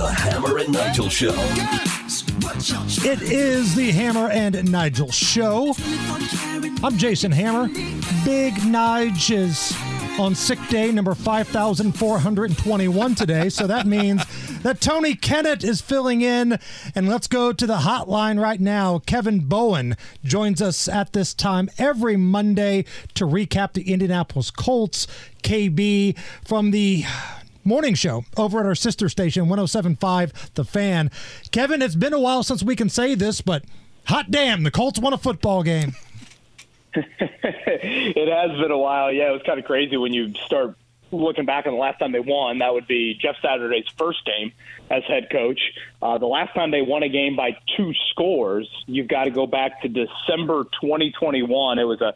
The Hammer and Nigel Show. It is the Hammer and Nigel Show. I'm Jason Hammer. Big Nige is on sick day number 5,421 today. So that means that Tony Kennett is filling in. And let's go to the hotline right now. Kevin Bowen joins us at this time every Monday to recap the Indianapolis Colts. KB from the morning show over at our sister station 1075 The Fan. Kevin, it's been a while since we can say this, but hot damn, the Colts won a football game. it has been a while. Yeah, it was kind of crazy when you start looking back on the last time they won. That would be Jeff Saturday's first game as head coach. Uh, the last time they won a game by two scores, you've got to go back to December 2021. It was a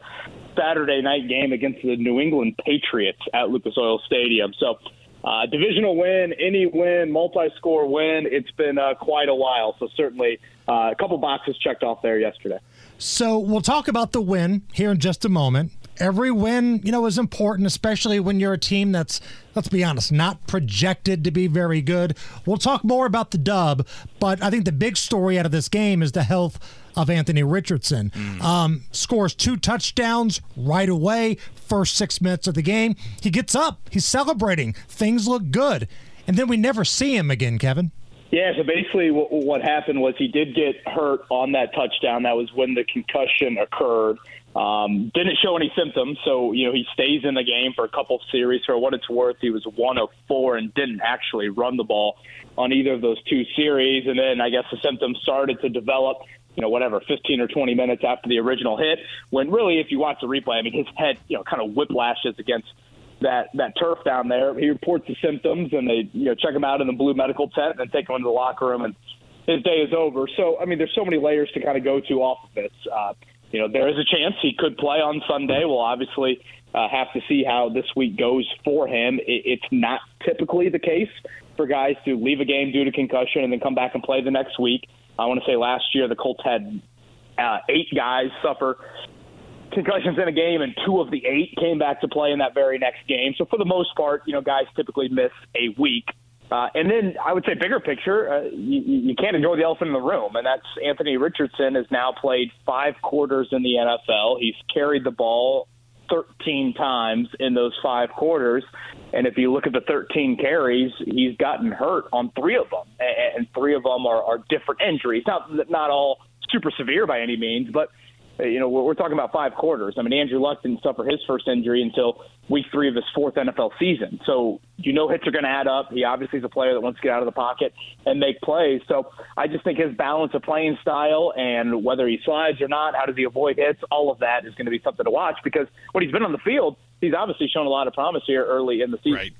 Saturday night game against the New England Patriots at Lucas Oil Stadium. So uh, divisional win, any win, multi-score win. It's been uh, quite a while, so certainly uh, a couple boxes checked off there yesterday. So we'll talk about the win here in just a moment. Every win, you know, is important, especially when you're a team that's, let's be honest, not projected to be very good. We'll talk more about the dub, but I think the big story out of this game is the health of Anthony Richardson. Mm. Um, scores two touchdowns right away, first six minutes of the game. He gets up, he's celebrating. Things look good. And then we never see him again, Kevin. Yeah, so basically what, what happened was he did get hurt on that touchdown. That was when the concussion occurred. Um, didn't show any symptoms, so you know he stays in the game for a couple series. For what it's worth, he was one of four and didn't actually run the ball on either of those two series. And then I guess the symptoms started to develop you know, whatever, 15 or 20 minutes after the original hit. When really, if you watch the replay, I mean, his head, you know, kind of whiplashes against that that turf down there. He reports the symptoms, and they you know check him out in the blue medical tent, and take him into the locker room, and his day is over. So, I mean, there's so many layers to kind of go to off of this. Uh, you know, there is a chance he could play on Sunday. We'll obviously uh, have to see how this week goes for him. It, it's not typically the case for guys to leave a game due to concussion and then come back and play the next week. I want to say last year the Colts had uh, eight guys suffer concussions in a game, and two of the eight came back to play in that very next game. So for the most part, you know, guys typically miss a week. Uh, and then I would say bigger picture, uh, you, you can't ignore the elephant in the room, and that's Anthony Richardson has now played five quarters in the NFL. He's carried the ball 13 times in those five quarters. And if you look at the 13 carries, he's gotten hurt on three of them, and three of them are, are different injuries. Not not all super severe by any means, but Uh, you know, we're, we're talking about five quarters. I mean, Andrew Luck didn't suffer his first injury until week three of his fourth NFL season. So you know hits are going to add up. He obviously is a player that wants to get out of the pocket and make plays. So I just think his balance of playing style and whether he slides or not, how does he avoid hits, all of that is going to be something to watch because when he's been on the field, he's obviously shown a lot of promise here early in the season. Right.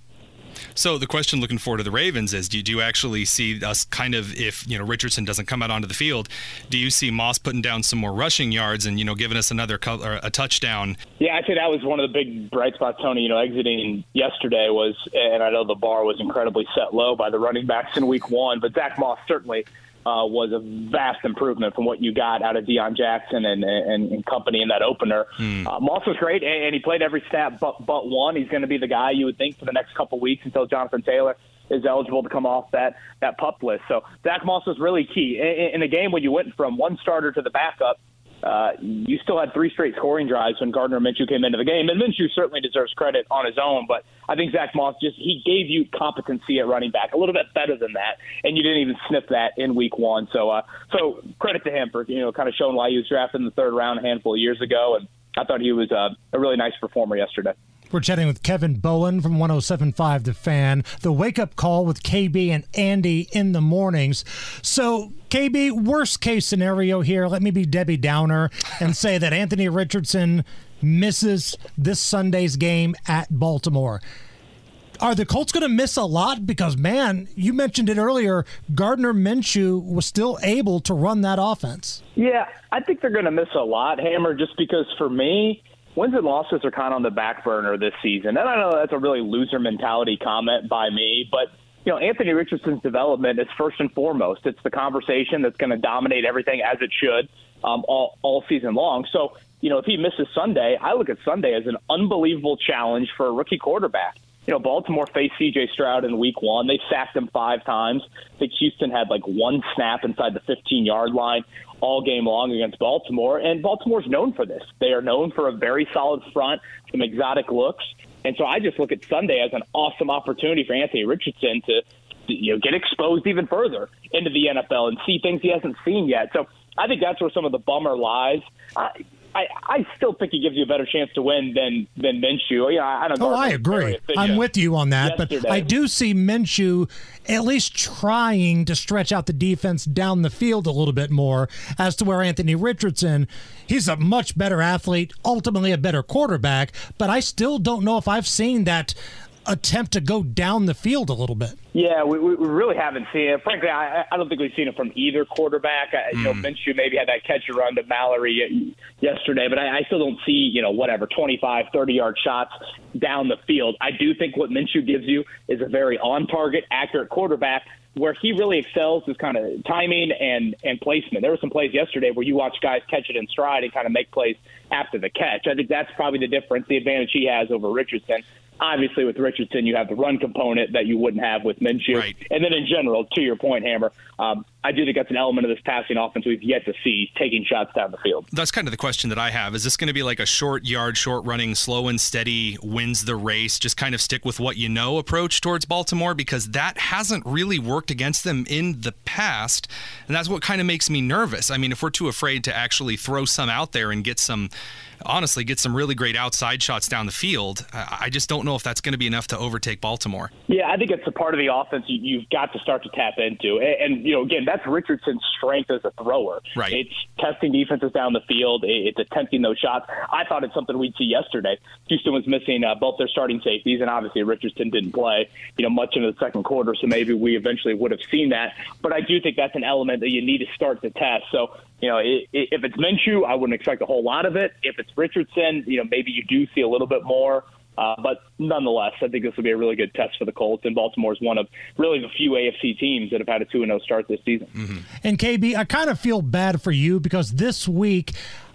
So the question looking forward to the Ravens is: Do you, do you actually see us kind of if you know Richardson doesn't come out onto the field? Do you see Moss putting down some more rushing yards and you know giving us another co- a touchdown? Yeah, I'd say that was one of the big bright spots. Tony, you know, exiting yesterday was, and I know the bar was incredibly set low by the running backs in Week One, but Zach Moss certainly uh, was a vast improvement from what you got out of Deon Jackson and, and, and company in that opener. Mm. Uh, Moss was great, and, and he played every snap but, but one. He's going to be the guy you would think for the next couple weeks until Jonathan Taylor is eligible to come off that that pup list. So Zach Moss was really key in, in a game when you went from one starter to the backup uh, you still had three straight scoring drives when Gardner Minshew came into the game. And Minshew certainly deserves credit on his own, but I think Zach Moss just he gave you competency at running back, a little bit better than that, and you didn't even sniff that in week one. So, uh, so credit to him for you know kind of showing why he was drafted in the third round a handful of years ago, and I thought he was uh, a really nice performer yesterday. We're chatting with Kevin Bowen from 1075 The Fan. The wake up call with KB and Andy in the mornings. So, KB, worst case scenario here, let me be Debbie Downer and say that Anthony Richardson misses this Sunday's game at Baltimore. are the Colts going to miss a lot? Because, man, you mentioned it earlier. Gardner Minshew was still able to run that offense. Yeah, I think they're going to miss a lot, Hammer, just because for me, wins and losses are kind of on the back burner this season. And I know that's a really loser mentality comment by me, but you know, Anthony Richardson's development is first and foremost. It's the conversation that's going to dominate everything as it should um, all, all season long. So, you know, if he misses Sunday, I look at Sunday as an unbelievable challenge for a rookie quarterback you know, Baltimore faced C.J. Stroud in Week One. They sacked him five times. I think Houston had like one snap inside the 15-yard line all game long against Baltimore, and Baltimore's known for this. They are known for a very solid front, some exotic looks, and so I just look at Sunday as an awesome opportunity for Anthony Richardson to, you know, get exposed even further into the NFL and see things he hasn't seen yet. So I think that's where some of the bummer lies. Uh, I, I still think he gives you a better chance to win than than Minshew. Oh, yeah, I don't. Oh, I agree. I'm with you on that, yesterday. but I do see Minshew at least trying to stretch out the defense down the field a little bit more. As to where Anthony Richardson, he's a much better athlete, ultimately a better quarterback, but I still don't know if I've seen that attempt to go down the field a little bit. Yeah, we, we really haven't seen it. Frankly, I, I don't think we've seen it from either quarterback. I, mm. You know, hmm. Minshew maybe had that catch and run to Mallory yesterday, but I, I still don't see, you know, whatever, 25, 30 yard shots down the field. I do think what Minshew gives you is a very on target, accurate quarterback where he really excels is kind of timing and and placement. There were some plays yesterday where you watch guys catch it in stride and kind of make plays after the catch. I think that's probably the difference, the advantage he has over Richardson. Obviously, with Richardson, you have the run component that you wouldn't have with Minshew. Right. And then in general, to your point, Hammer, um, I do think that's an element of this passing offense we've yet to see taking shots down the field. That's kind of the question that I have. Is this going to be like a short yard, short running, slow and steady, wins the race, just kind of stick with what you know approach towards Baltimore? Because that hasn't really worked against them in the past. And that's what kind of makes me nervous. I mean, if we're too afraid to actually throw some out there and get some honestly get some really great outside shots down the field. I just don't know if that's going to be enough to overtake Baltimore. Yeah, I think it's a part of the offense you've got to start to tap into. And, you know, again, that's Richardson's strength as a thrower. Right. It's testing defenses down the field. It's attempting those shots. I thought it's something we'd see yesterday. Houston was missing uh, both their starting safeties, and obviously Richardson didn't play, you know, much into the second quarter. So maybe we eventually would have seen that. But I do think that's an element that you need to start to test. So you know, if it's Minshew, I wouldn't expect a whole lot of it. If it's Richardson, you know, maybe you do see a little bit more. Uh, but nonetheless, I think this will be a really good test for the Colts. And Baltimore is one of really the few AFC teams that have had a 2 0 start this season. Mm-hmm. And KB, I kind of feel bad for you because this week,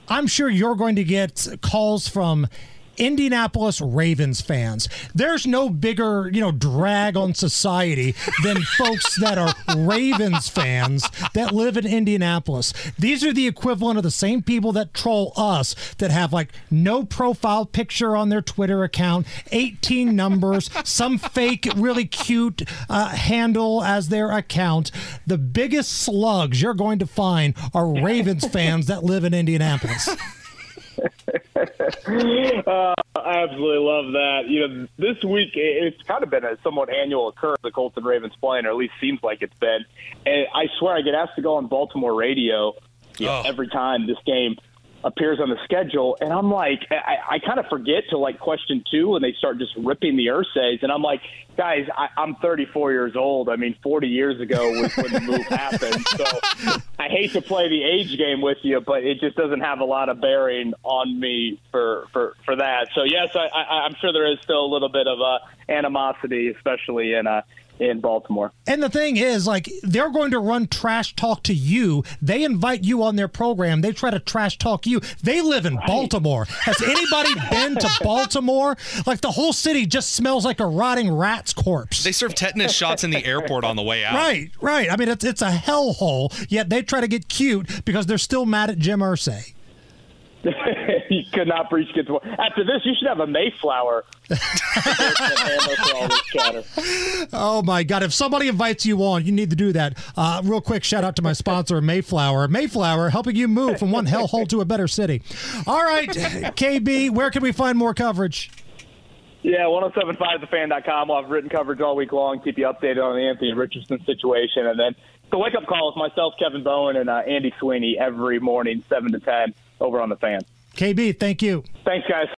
I'm sure you're going to get calls from Indianapolis Ravens fans. There's no bigger, you know, drag on society than folks that are Ravens fans that live in Indianapolis. These are the equivalent of the same people that troll us that have like no profile picture on their Twitter account, 18 numbers, some fake, really cute uh, handle as their account. The biggest slugs you're going to find are Ravens fans that live in Indianapolis. uh, I absolutely love that. You know, this week it's kind of been a somewhat annual occurrence. The Colts and Ravens playing, or at least seems like it's been. And I swear, I get asked to go on Baltimore radio you know, oh. every time this game appears on the schedule, and I'm like, I, I kind of forget to like question two when they start just ripping the Irsay's, and I'm like, guys, I, I'm 34 years old. I mean, 40 years ago was when the move happened. So I hate to play the age game with you, but it just doesn't have a lot of bearing on me for for for that. So yes, I, I, I'm sure there is still a little bit of uh, animosity, especially in uh, in Baltimore. And the thing is, like, they're going to run trash talk to you. They invite you on their program. They try to trash talk you. They live in right. Baltimore. Has anybody been to Baltimore? Like, the whole city just smells like a rotting rat's corpse. They serve tetanus shots in the airport on the way out. Right, right. I mean, it's, it's a hellhole, yet they try to get cute because they're still mad at Jim Irsay. you could not preach kids. After this, you should have a Mayflower. oh my God! If somebody invites you on, you need to do that. Uh, real quick, shout out to my sponsor, Mayflower. Mayflower, helping you move from one hellhole to a better city. All right, KB, where can we find more coverage? Yeah, 1075thefan.com. We'll have written coverage all week long, keep you updated on the Anthony Richardson situation. And then the wake up call is myself, Kevin Bowen, and uh, Andy Sweeney every morning, 7 to 10 over on the fan. KB, thank you. Thanks, guys.